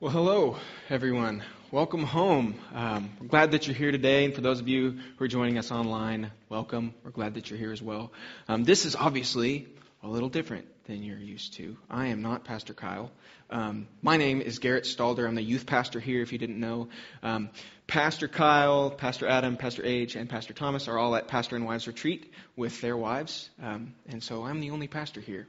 Well, hello, everyone. Welcome home. Um, we're glad that you're here today. And for those of you who are joining us online, welcome. We're glad that you're here as well. Um, this is obviously a little different than you're used to. I am not Pastor Kyle. Um, my name is Garrett Stalder. I'm the youth pastor here, if you didn't know. Um, pastor Kyle, Pastor Adam, Pastor Age, and Pastor Thomas are all at Pastor and Wives Retreat with their wives. Um, and so I'm the only pastor here.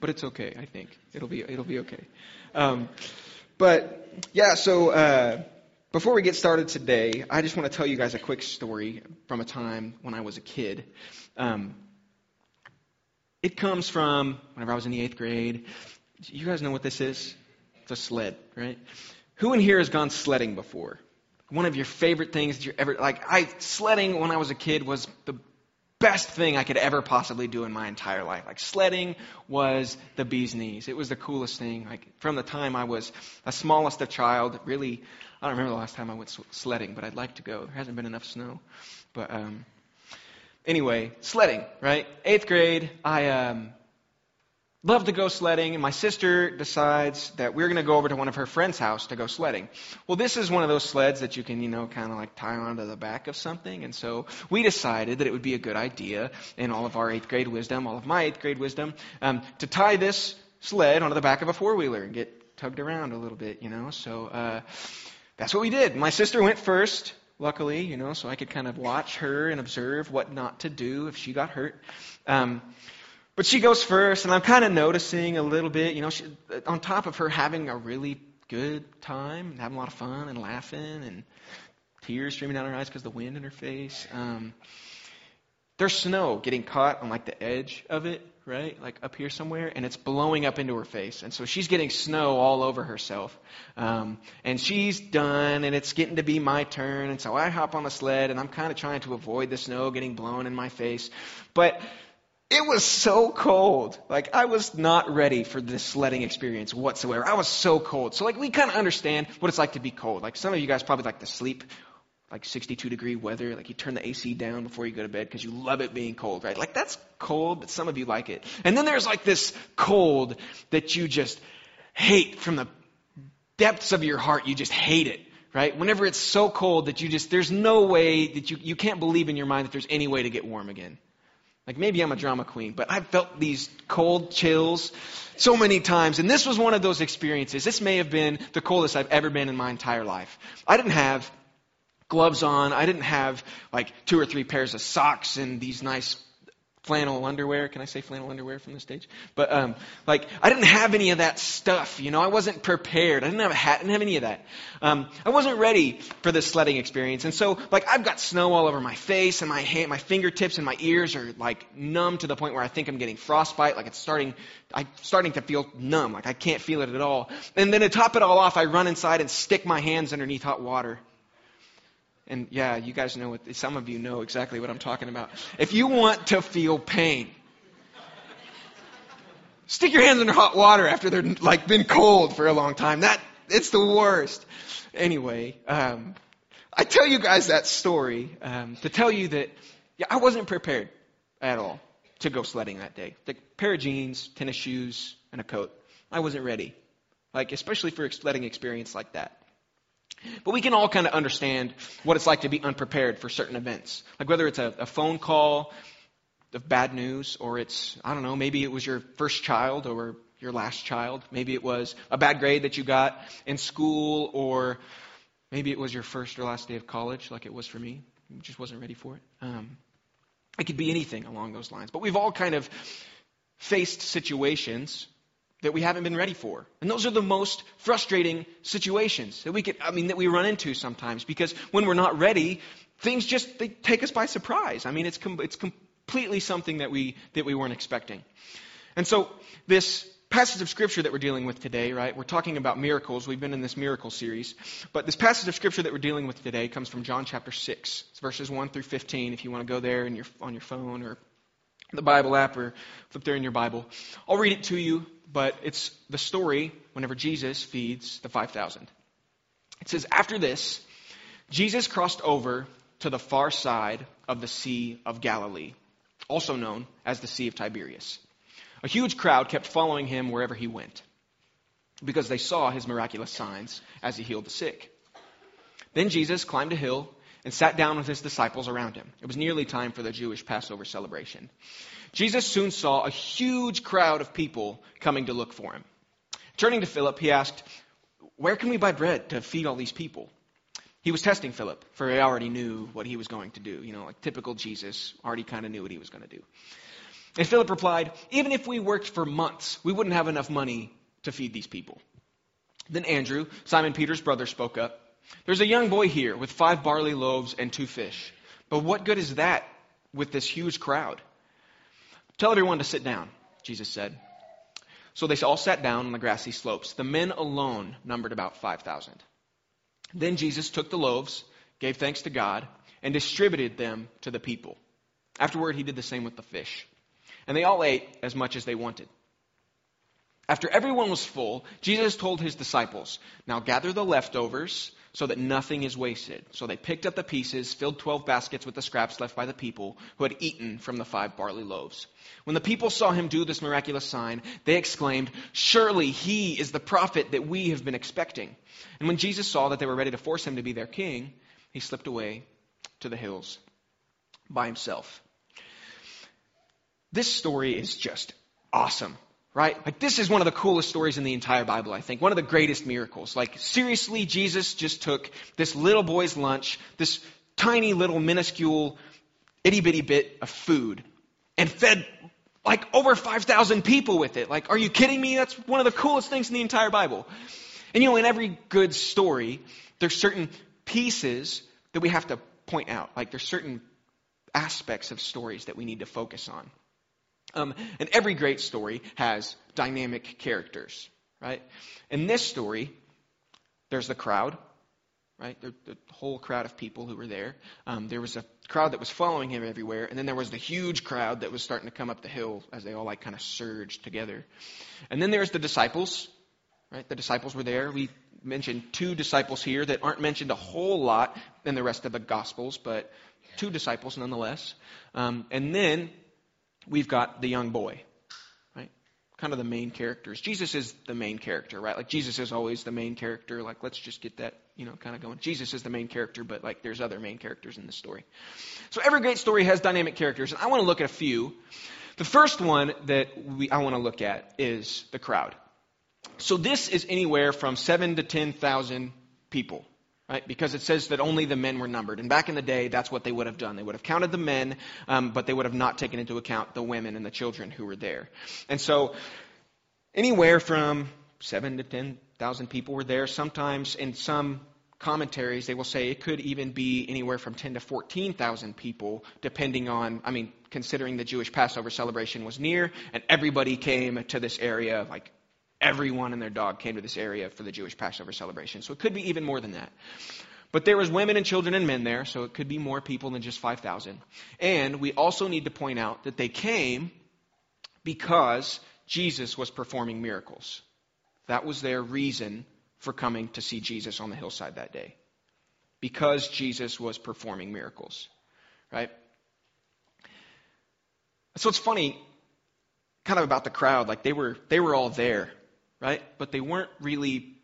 But it's okay. I think it'll be it'll be okay. Um, but yeah, so uh, before we get started today, I just want to tell you guys a quick story from a time when I was a kid. Um, it comes from whenever I was in the eighth grade. You guys know what this is? It's a sled, right? Who in here has gone sledding before? One of your favorite things that you ever like. I sledding when I was a kid was the best thing I could ever possibly do in my entire life. Like sledding was the bee's knees. It was the coolest thing. Like from the time I was the smallest of child, really, I don't remember the last time I went sledding, but I'd like to go. There hasn't been enough snow. But um, anyway, sledding, right? Eighth grade, I um, love to go sledding, and my sister decides that we're going to go over to one of her friend's house to go sledding. Well, this is one of those sleds that you can, you know, kind of like tie onto the back of something, and so we decided that it would be a good idea, in all of our eighth grade wisdom, all of my eighth grade wisdom, um, to tie this sled onto the back of a four wheeler and get tugged around a little bit, you know. So uh, that's what we did. My sister went first. Luckily, you know, so I could kind of watch her and observe what not to do if she got hurt. Um, but she goes first, and I'm kind of noticing a little bit, you know, she, on top of her having a really good time and having a lot of fun and laughing and tears streaming down her eyes because the wind in her face. Um, there's snow getting caught on like the edge of it, right? Like up here somewhere, and it's blowing up into her face. And so she's getting snow all over herself. Um, and she's done, and it's getting to be my turn. And so I hop on the sled, and I'm kind of trying to avoid the snow getting blown in my face. But it was so cold. Like, I was not ready for this sledding experience whatsoever. I was so cold. So, like, we kind of understand what it's like to be cold. Like, some of you guys probably like to sleep, like 62 degree weather. Like, you turn the AC down before you go to bed because you love it being cold, right? Like, that's cold, but some of you like it. And then there's like this cold that you just hate from the depths of your heart. You just hate it right? Whenever it's so cold that you just, there's no way that you, you can't believe in your mind that there's any way to get warm again. Like maybe I'm a drama queen, but I've felt these cold chills so many times. And this was one of those experiences. This may have been the coldest I've ever been in my entire life. I didn't have gloves on. I didn't have like two or three pairs of socks and these nice flannel underwear. Can I say flannel underwear from the stage? But um, like, I didn't have any of that stuff. You know, I wasn't prepared. I didn't have a hat. I didn't have any of that. Um, I wasn't ready for this sledding experience. And so, like, I've got snow all over my face and my hand, my fingertips and my ears are like numb to the point where I think I'm getting frostbite. Like it's starting, I'm starting to feel numb. Like I can't feel it at all. And then to top it all off, I run inside and stick my hands underneath hot water. And yeah, you guys know what, some of you know exactly what I'm talking about. If you want to feel pain, stick your hands under hot water after they're like been cold for a long time. That, it's the worst. Anyway, um, I tell you guys that story um, to tell you that yeah, I wasn't prepared at all to go sledding that day. The pair of jeans, tennis shoes, and a coat. I wasn't ready. Like, especially for a sledding experience like that. But we can all kind of understand what it's like to be unprepared for certain events. Like whether it's a, a, phone call of bad news, or it's, I don't know, maybe it was your first child or your last child. Maybe it was a bad grade that you got in school, or maybe it was your first or last day of college, like it was for me. I just wasn't ready for it. Um, it could be anything along those lines. But we've all kind of faced situations that we haven't been ready for. And those are the most frustrating situations that we get, I mean, that we run into sometimes because when we're not ready, things just, they take us by surprise. I mean, it's, com- it's completely something that we, that we weren't expecting. And so this passage of scripture that we're dealing with today, right? We're talking about miracles. We've been in this miracle series. But this passage of scripture that we're dealing with today comes from John chapter 6. It's verses 1 through 15 if you want to go there your, on your phone or the Bible app or flip there in your Bible. I'll read it to you but it's the story whenever Jesus feeds the 5,000. It says, After this, Jesus crossed over to the far side of the Sea of Galilee, also known as the Sea of Tiberias. A huge crowd kept following him wherever he went because they saw his miraculous signs as he healed the sick. Then Jesus climbed a hill and sat down with his disciples around him. It was nearly time for the Jewish Passover celebration. Jesus soon saw a huge crowd of people coming to look for him. Turning to Philip, he asked, Where can we buy bread to feed all these people? He was testing Philip, for he already knew what he was going to do. You know, like typical Jesus, already kind of knew what he was going to do. And Philip replied, Even if we worked for months, we wouldn't have enough money to feed these people. Then Andrew, Simon Peter's brother, spoke up. There's a young boy here with five barley loaves and two fish. But what good is that with this huge crowd? Tell everyone to sit down, Jesus said. So they all sat down on the grassy slopes. The men alone numbered about 5,000. Then Jesus took the loaves, gave thanks to God, and distributed them to the people. Afterward, he did the same with the fish. And they all ate as much as they wanted. After everyone was full, Jesus told his disciples, Now gather the leftovers so that nothing is wasted. So they picked up the pieces, filled 12 baskets with the scraps left by the people who had eaten from the five barley loaves. When the people saw him do this miraculous sign, they exclaimed, Surely he is the prophet that we have been expecting. And when Jesus saw that they were ready to force him to be their king, he slipped away to the hills by himself. This story is just awesome right? Like, this is one of the coolest stories in the entire Bible, I think. One of the greatest miracles. Like, seriously, Jesus just took this little boy's lunch, this tiny little minuscule itty bitty bit of food, and fed like over 5,000 people with it. Like, are you kidding me? That's one of the coolest things in the entire Bible. And you know, in every good story, there's certain pieces that we have to point out. Like, there's certain aspects of stories that we need to focus on. Um, and every great story has dynamic characters, right? In this story, there's the crowd, right? The, the whole crowd of people who were there. Um, there was a crowd that was following him everywhere, and then there was the huge crowd that was starting to come up the hill as they all like kind of surged together. And then there's the disciples, right? The disciples were there. We mentioned two disciples here that aren't mentioned a whole lot in the rest of the Gospels, but two disciples nonetheless. Um, and then we've got the young boy, right? Kind of the main characters. Jesus is the main character, right? Like Jesus is always the main character. Like let's just get that, you know, kind of going. Jesus is the main character, but like there's other main characters in the story. So every great story has dynamic characters, and I want to look at a few. The first one that we, I want to look at is the crowd. So this is anywhere from seven to ten thousand people right? Because it says that only the men were numbered. And back in the day, that's what they would have done. They would have counted the men, um, but they would have not taken into account the women and the children who were there. And so, anywhere from seven to ten thousand people were there. Sometimes, in some commentaries, they will say it could even be anywhere from ten to fourteen thousand people, depending on. I mean, considering the Jewish Passover celebration was near, and everybody came to this area, like everyone and their dog came to this area for the Jewish Passover celebration. So it could be even more than that. But there was women and children and men there, so it could be more people than just 5,000. And we also need to point out that they came because Jesus was performing miracles. That was their reason for coming to see Jesus on the hillside that day. Because Jesus was performing miracles. Right? So it's funny, kind of about the crowd. Like they were they were all there right? But they weren't really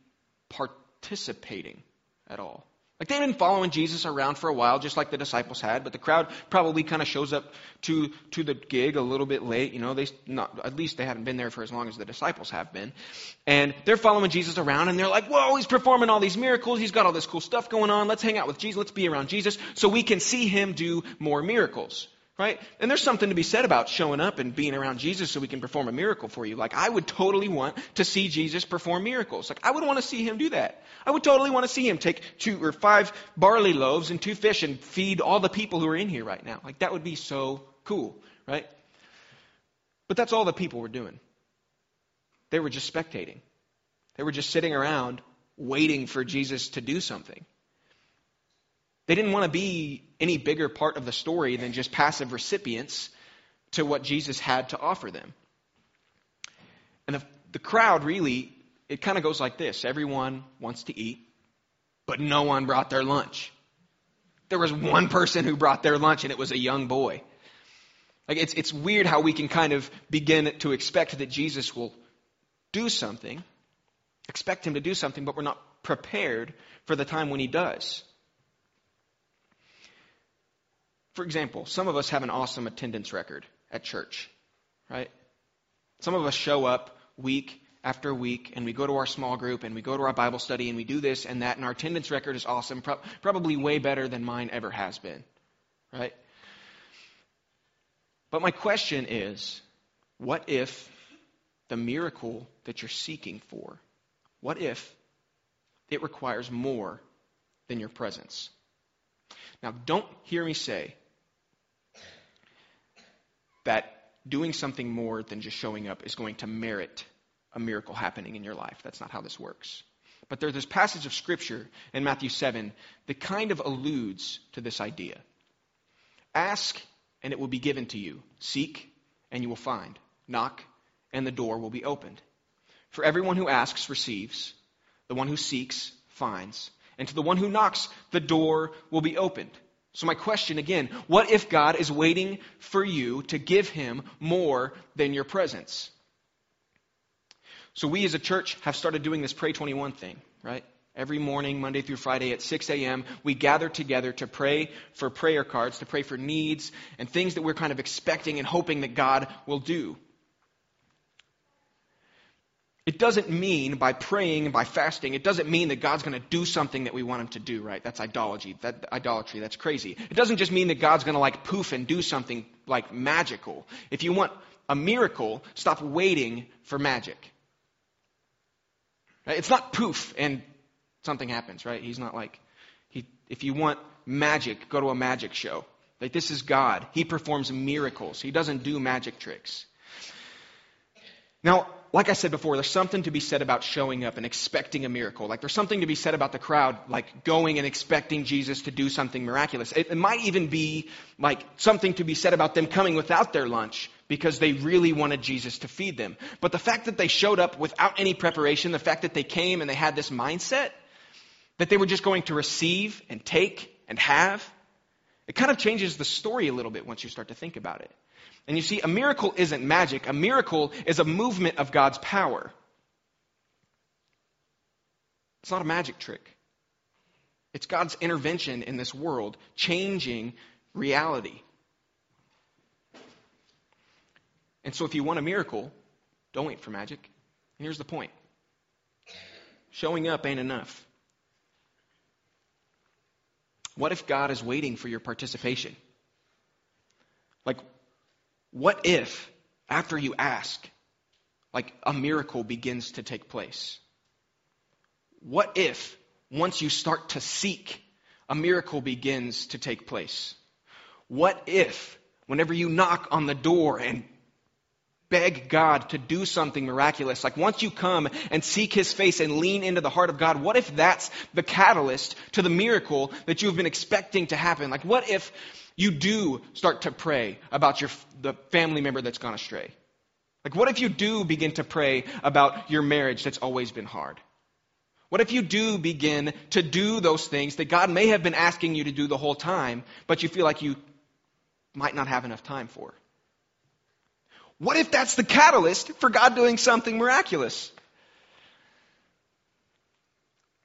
participating at all. Like they'd been following Jesus around for a while, just like the disciples had, but the crowd probably kind of shows up to to the gig a little bit late. You know, they not at least they haven't been there for as long as the disciples have been, and they're following Jesus around, and they're like, "Whoa, he's performing all these miracles. He's got all this cool stuff going on. Let's hang out with Jesus. Let's be around Jesus, so we can see him do more miracles." Right? And there's something to be said about showing up and being around Jesus so we can perform a miracle for you. Like, I would totally want to see Jesus perform miracles. Like, I would want to see him do that. I would totally want to see him take two or five barley loaves and two fish and feed all the people who are in here right now. Like, that would be so cool, right? But that's all the people were doing. They were just spectating. They were just sitting around waiting for Jesus to do something. They didn't want to be any bigger part of the story than just passive recipients to what Jesus had to offer them. And the, the crowd really, it kind of goes like this everyone wants to eat, but no one brought their lunch. There was one person who brought their lunch, and it was a young boy. Like it's, it's weird how we can kind of begin to expect that Jesus will do something, expect him to do something, but we're not prepared for the time when he does. For example, some of us have an awesome attendance record at church, right? Some of us show up week after week and we go to our small group and we go to our Bible study and we do this and that, and our attendance record is awesome, pro- probably way better than mine ever has been, right? But my question is what if the miracle that you're seeking for, what if it requires more than your presence? Now, don't hear me say that doing something more than just showing up is going to merit a miracle happening in your life. That's not how this works. But there's this passage of Scripture in Matthew 7 that kind of alludes to this idea. Ask, and it will be given to you. Seek, and you will find. Knock, and the door will be opened. For everyone who asks receives, the one who seeks finds, and to the one who knocks, the door will be opened. So, my question again what if God is waiting for you to give him more than your presence? So, we as a church have started doing this Pray 21 thing, right? Every morning, Monday through Friday at 6 a.m., we gather together to pray for prayer cards, to pray for needs and things that we're kind of expecting and hoping that God will do. It doesn't mean by praying and by fasting, it doesn't mean that God's going to do something that we want him to do, right? That's idolatry. That idolatry, that's crazy. It doesn't just mean that God's going to like poof and do something like magical. If you want a miracle, stop waiting for magic. It's not poof and something happens, right? He's not like he if you want magic, go to a magic show. Like this is God. He performs miracles. He doesn't do magic tricks. Now, like I said before, there's something to be said about showing up and expecting a miracle. Like there's something to be said about the crowd, like going and expecting Jesus to do something miraculous. It, it, might even be like something to be said about them coming without their lunch because they really wanted Jesus to feed them. But the fact that they showed up without any preparation, the fact that they came and they had this mindset that they were just going to receive and take and have, it kind of changes the story a little bit once you start to think about it. And you see, a miracle isn't magic. A miracle is a movement of God's power. It's not a magic trick. It's God's intervention in this world, changing reality. And so, if you want a miracle, don't wait for magic. And here's the point showing up ain't enough. What if God is waiting for your participation? Like, what if, after you ask, like a miracle begins to take place? What if, once you start to seek, a miracle begins to take place? What if, whenever you knock on the door and beg God to do something miraculous. Like once you come and seek His face and lean into the heart of God, what if that's the catalyst to the miracle that you've been expecting to happen? Like what if you do start to pray about your, the family member that's gone astray? Like, what if you do begin to pray about your marriage that's always been hard? What if you do begin to do those things that God may have been asking you to do the whole time, but you feel like you might not have enough time for? What if that's the catalyst for God doing something miraculous?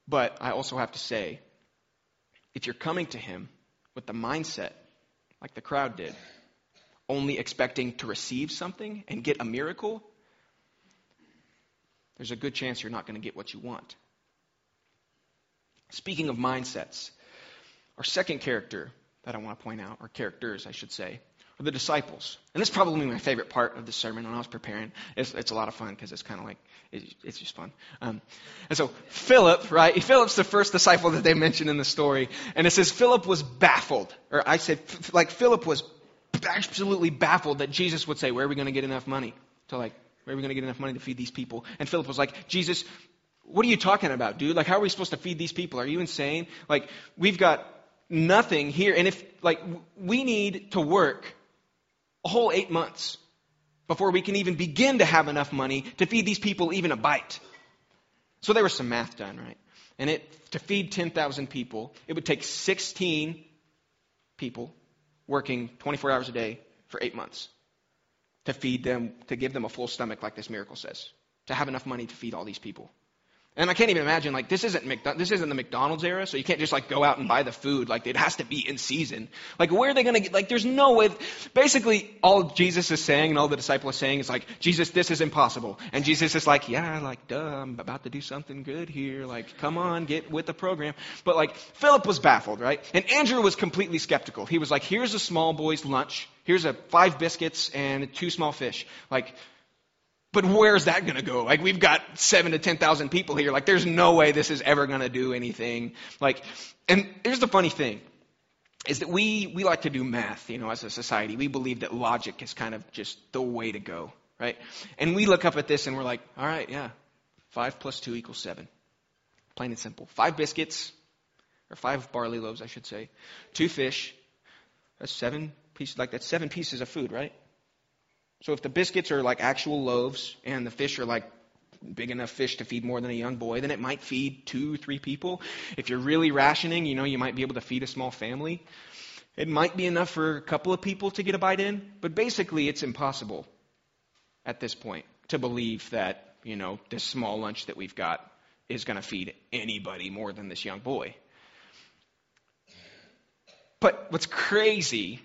But I also have to say, if you're coming to Him with the mindset like the crowd did, only expecting to receive something and get a miracle, there's a good chance you're not going to get what you want. Speaking of mindsets, our second character that I want to point out, or characters, I should say, are the disciples. And this is probably my favorite part of the sermon when I was preparing. It's, it's a lot of fun because it's kind of like, it, it's just fun. Um, and so Philip, right? Philip's the first disciple that they mention in the story. And it says Philip was baffled. Or I said, like, Philip was absolutely baffled that Jesus would say, Where are we going to get enough money? To like, where are we going to get enough money to feed these people? And Philip was like, Jesus, what are you talking about, dude? Like, how are we supposed to feed these people? Are you insane? Like, we've got nothing here. And if, like, we need to work a whole eight months before we can even begin to have enough money to feed these people even a bite. So there was some math done, right? And it to feed 10,000 people, it would take 16 people working 24 hours a day for eight months to feed them, to give them a full stomach, like this miracle says, to have enough money to feed all these people. And I can't even imagine, like, this isn't, McDo- this isn't the McDonald's era, so you can't just, like, go out and buy the food. Like, it has to be in season. Like, where are they going to get, like, there's no way. Basically, all Jesus is saying and all the disciple is saying is, like, Jesus, this is impossible. And Jesus is like, yeah, like, duh, I'm about to do something good here. Like, come on, get with the program. But, like, Philip was baffled, right? And Andrew was completely skeptical. He was like, here's a small boy's lunch. Here's a five biscuits and two small fish. Like, but where's that going to go? Like, we've got seven to 10,000 people here. Like, there's no way this is ever going to do anything. Like, and here's the funny thing is that we, we like to do math, you know, as a society. We believe that logic is kind of just the way to go, right? And we look up at this and we're like, all right, yeah, five plus two equals seven. Plain and simple. Five biscuits, or five barley loaves, I should say. Two fish. That's seven pieces, like that's seven pieces of food, right? So if the biscuits are like actual loaves and the fish are like big enough fish to feed more than a young boy, then it might feed two, three people. If you're really rationing, you know, you might be able to feed a small family. It might be enough for a couple of people to get a bite in, but basically it's impossible at this point to believe that, you know, this small lunch that we've got is going to feed anybody more than this young boy. But what's crazy,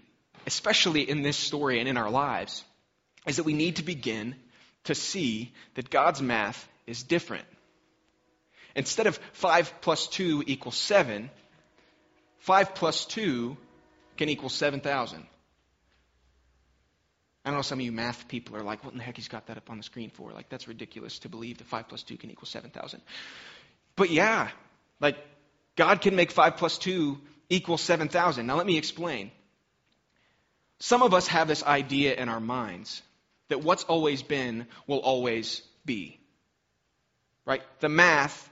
especially in this story and in our lives, is that we need to begin to see that God's math is different. Instead of 5 plus 2 equals 7, 5 plus 2 can equal 7,000. I know some of you math people are like, what in the heck he's got that up on the screen for? Like, that's ridiculous to believe that 5 plus 2 can equal 7,000. But yeah, like, God can make 5 plus 2 equal 7,000. Now, let me explain. Some of us have this idea in our minds that what's always been will always be. Right? The math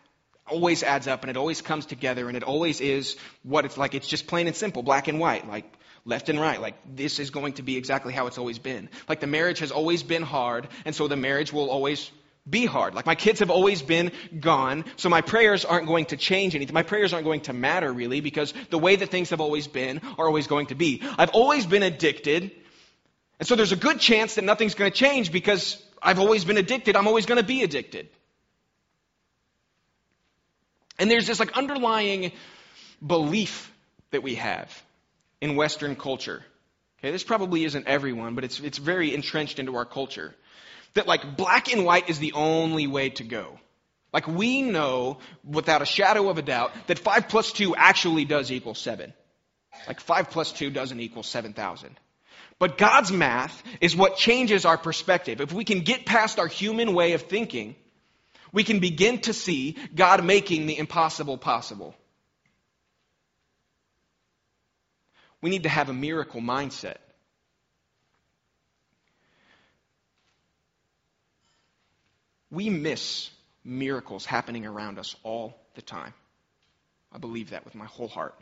always adds up and it always comes together and it always is what it's like. It's just plain and simple, black and white, like left and right. Like this is going to be exactly how it's always been. Like the marriage has always been hard and so the marriage will always be hard. Like my kids have always been gone, so my prayers aren't going to change anything. My prayers aren't going to matter really because the way that things have always been are always going to be. I've always been addicted and so there's a good chance that nothing's going to change because I've always been addicted. I'm always going to be addicted. And there's this like underlying belief that we have in Western culture. Okay, this probably isn't everyone, but it's, it's very entrenched into our culture. That like black and white is the only way to go. Like we know without a shadow of a doubt that 5 plus 2 actually does equal 7. Like 5 plus 2 doesn't equal 7,000. But God's math is what changes our perspective. If we can get past our human way of thinking, we can begin to see God making the impossible possible. We need to have a miracle mindset. We miss miracles happening around us all the time. I believe that with my whole heart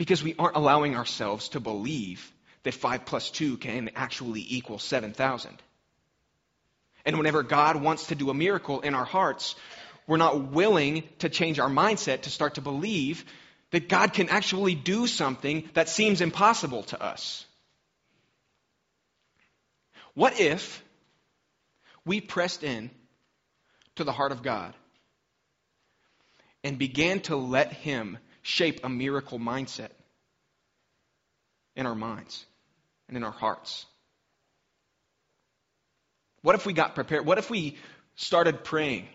because we aren't allowing ourselves to believe that 5 plus 2 can actually equal 7,000. And whenever God wants to do a miracle in our hearts, we're not willing to change our mindset to start to believe that God can actually do something that seems impossible to us. What if we pressed in to the heart of God and began to let Him shape a miracle mindset in our minds and in our hearts? What if we got prepared? What if we started praying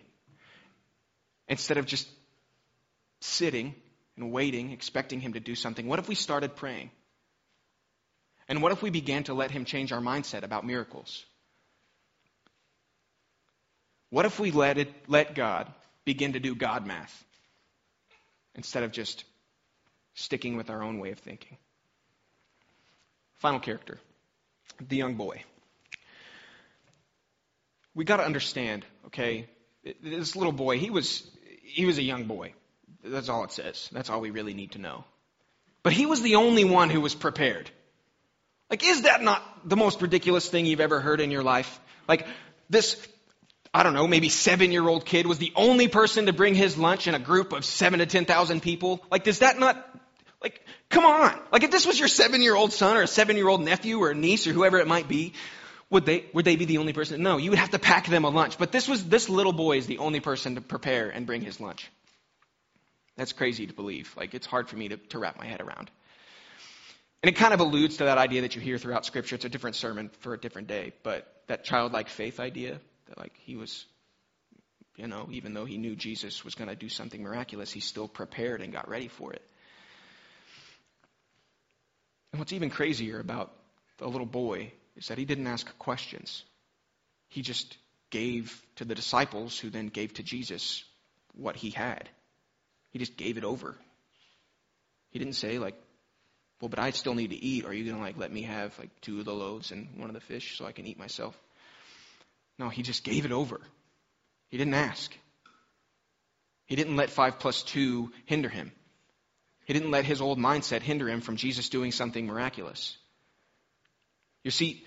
instead of just sitting and waiting, expecting Him to do something? What if we started praying? And what if we began to let Him change our mindset about miracles? What if we let, it, let God begin to do God math? Instead of just sticking with our own way of thinking. Final character the young boy. We got to understand, okay? This little boy, he was he was a young boy. That's all it says. That's all we really need to know. But he was the only one who was prepared. Like, is that not the most ridiculous thing you've ever heard in your life? Like, this I don't know, maybe seven year old kid was the only person to bring his lunch in a group of seven to 10,000 people? Like, does that not, Like, come on. Like, if this was your seven year old son or a seven year old nephew or niece or whoever it might be, would they, would they be the only person? No, you would have to pack them a lunch. But this was, this little boy is the only person to prepare and bring his lunch. That's crazy to believe. Like, it's hard for me to, to wrap my head around. And it kind of alludes to that idea that you hear throughout Scripture. It's a different sermon for a different day, but that childlike faith idea that, like, he was, you know, even though he knew Jesus was going to do something miraculous, he still prepared and got ready for it. And what's even crazier about the little boy is that he didn't ask questions. He just gave to the disciples, who then gave to Jesus what he had. He just gave it over. He didn't say, like, well, but I still need to eat. Are you going to, like, let me have, like, two of the loaves and one of the fish so I can eat myself? No, he just gave it over. He didn't ask. He didn't let five plus two hinder him. He didn't let his old mindset hinder him from Jesus doing something miraculous. You see,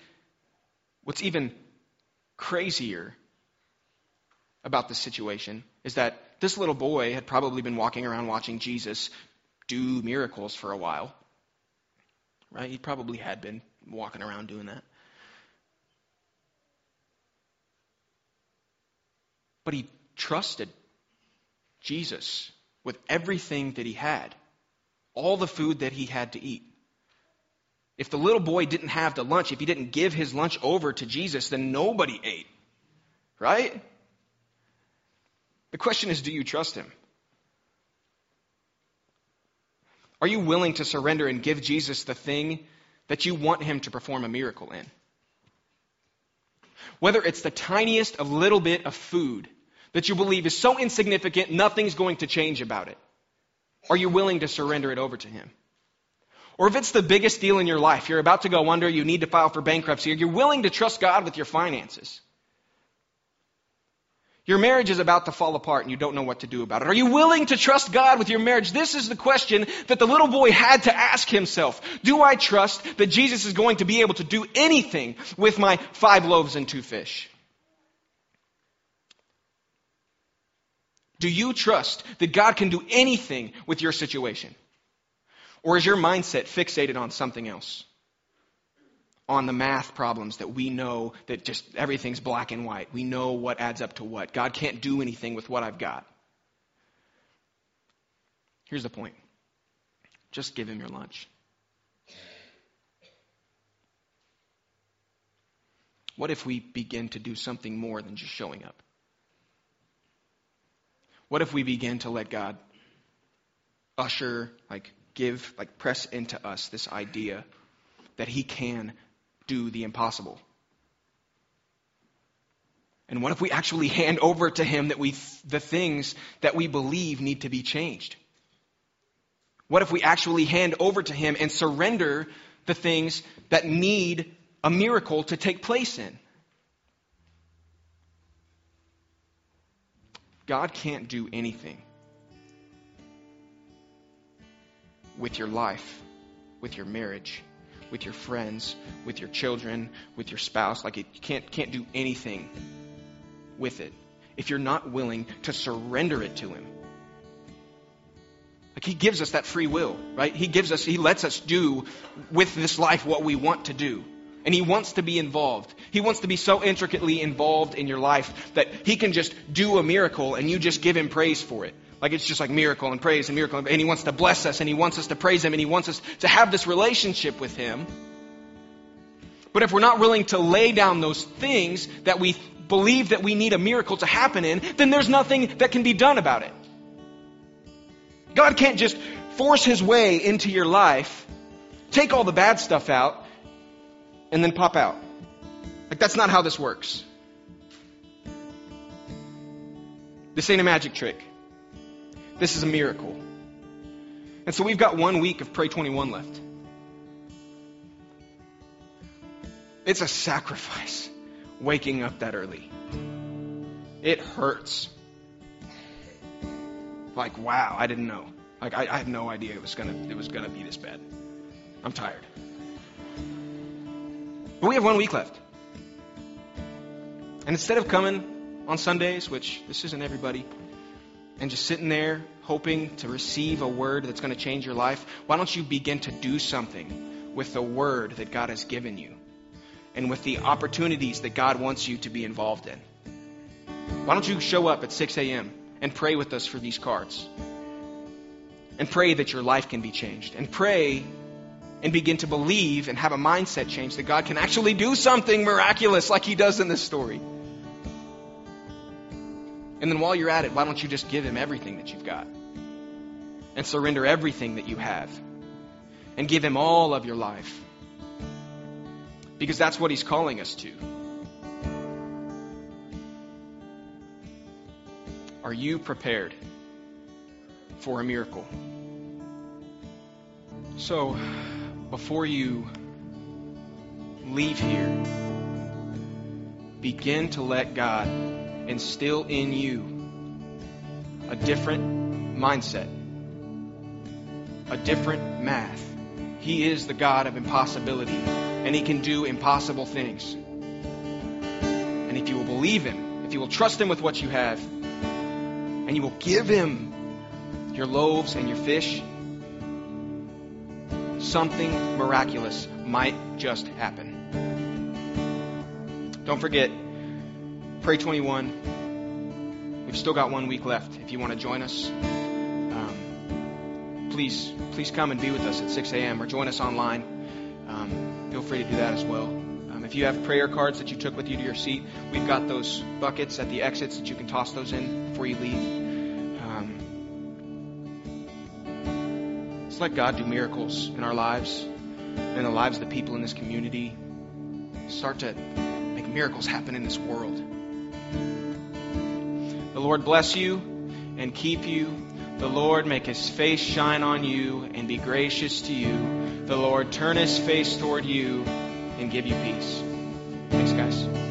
what's even crazier about this situation is that this little boy had probably been walking around watching Jesus do miracles for a while. Right? He probably had been walking around doing that. But he trusted Jesus with everything that he had, all the food that he had to eat. If the little boy didn't have the lunch, if he didn't give his lunch over to Jesus, then nobody ate. Right? The question is do you trust him? Are you willing to surrender and give Jesus the thing that you want him to perform a miracle in? Whether it's the tiniest of little bit of food that you believe is so insignificant, nothing's going to change about it. Are you willing to surrender it over to him? Or if it's the biggest deal in your life, you're about to go under, you need to file for bankruptcy, are you're willing to trust God with your finances. Your marriage is about to fall apart and you don't know what to do about it. Are you willing to trust God with your marriage? This is the question that the little boy had to ask himself. Do I trust that Jesus is going to be able to do anything with my five loaves and two fish? Do you trust that God can do anything with your situation? Or is your mindset fixated on something else? On the math problems that we know that just everything's black and white. We know what adds up to what. God can't do anything with what I've got. Here's the point just give him your lunch. What if we begin to do something more than just showing up? What if we begin to let God usher, like, give, like, press into us this idea that He can do the impossible. And what if we actually hand over to Him that we, the things that we believe need to be changed? What if we actually hand over to Him and surrender the things that need a miracle to take place in? God can't do anything with your life, with your marriage, with your friends, with your children, with your spouse. Like you can't, can't do anything with it if you're not willing to surrender it to Him. Like He gives us that free will, right? He gives us, He lets us do with this life what we want to do. And He wants to be involved. He wants to be so intricately involved in your life that He can just do a miracle and you just give Him praise for it. Like it's just like miracle and praise and miracle. And He wants to bless us and He wants us to praise Him and He wants us to have this relationship with Him. But if we're not willing to lay down those things that we believe that we need a miracle to happen in, then there's nothing that can be done about it. God can't just force His way into your life, take all the bad stuff out, and then pop out. Like that's not how this works. This ain't a magic trick. This is a miracle. And so we've got one week of Pray 21 left. It's a sacrifice waking up that early. It hurts. Like, wow, I didn't know. Like, I, I had no idea it was gonna it was gonna be this bad. I'm tired. But we have one week left. And instead of coming on Sundays, which this isn't everybody, and just sitting there hoping to receive a word that's going to change your life, why don't you begin to do something with the word that God has given you and with the opportunities that God wants you to be involved in? Why don't you show up at 6 a.m. and pray with us for these cards? And pray that your life can be changed. And pray and begin to believe and have a mindset change that God can actually do something miraculous like He does in this story. And then while you're at it, why don't you just give Him everything that you've got? And surrender everything that you have. And give Him all of your life. Because that's what He's calling us to. Are you prepared for a miracle? So, before you leave here, begin to let God instill in you a different mindset, a different math. He is the God of impossibility, and He can do impossible things. And if you will believe Him, if you will trust Him with what you have, and you will give Him your loaves and your fish, something miraculous might just happen. Don't forget, Pray 21. We've still got one week left. If you want to join us, um, please, please come and be with us at 6 a.m. or join us online. Um, feel free to do that as well. Um, if you have prayer cards that you took with you to your seat, we've got those buckets at the exits that you can toss those in before you leave. Let God do miracles in our lives and the lives of the people in this community. Start to make miracles happen in this world. The Lord bless you and keep you. The Lord make his face shine on you and be gracious to you. The Lord turn his face toward you and give you peace. Thanks, guys.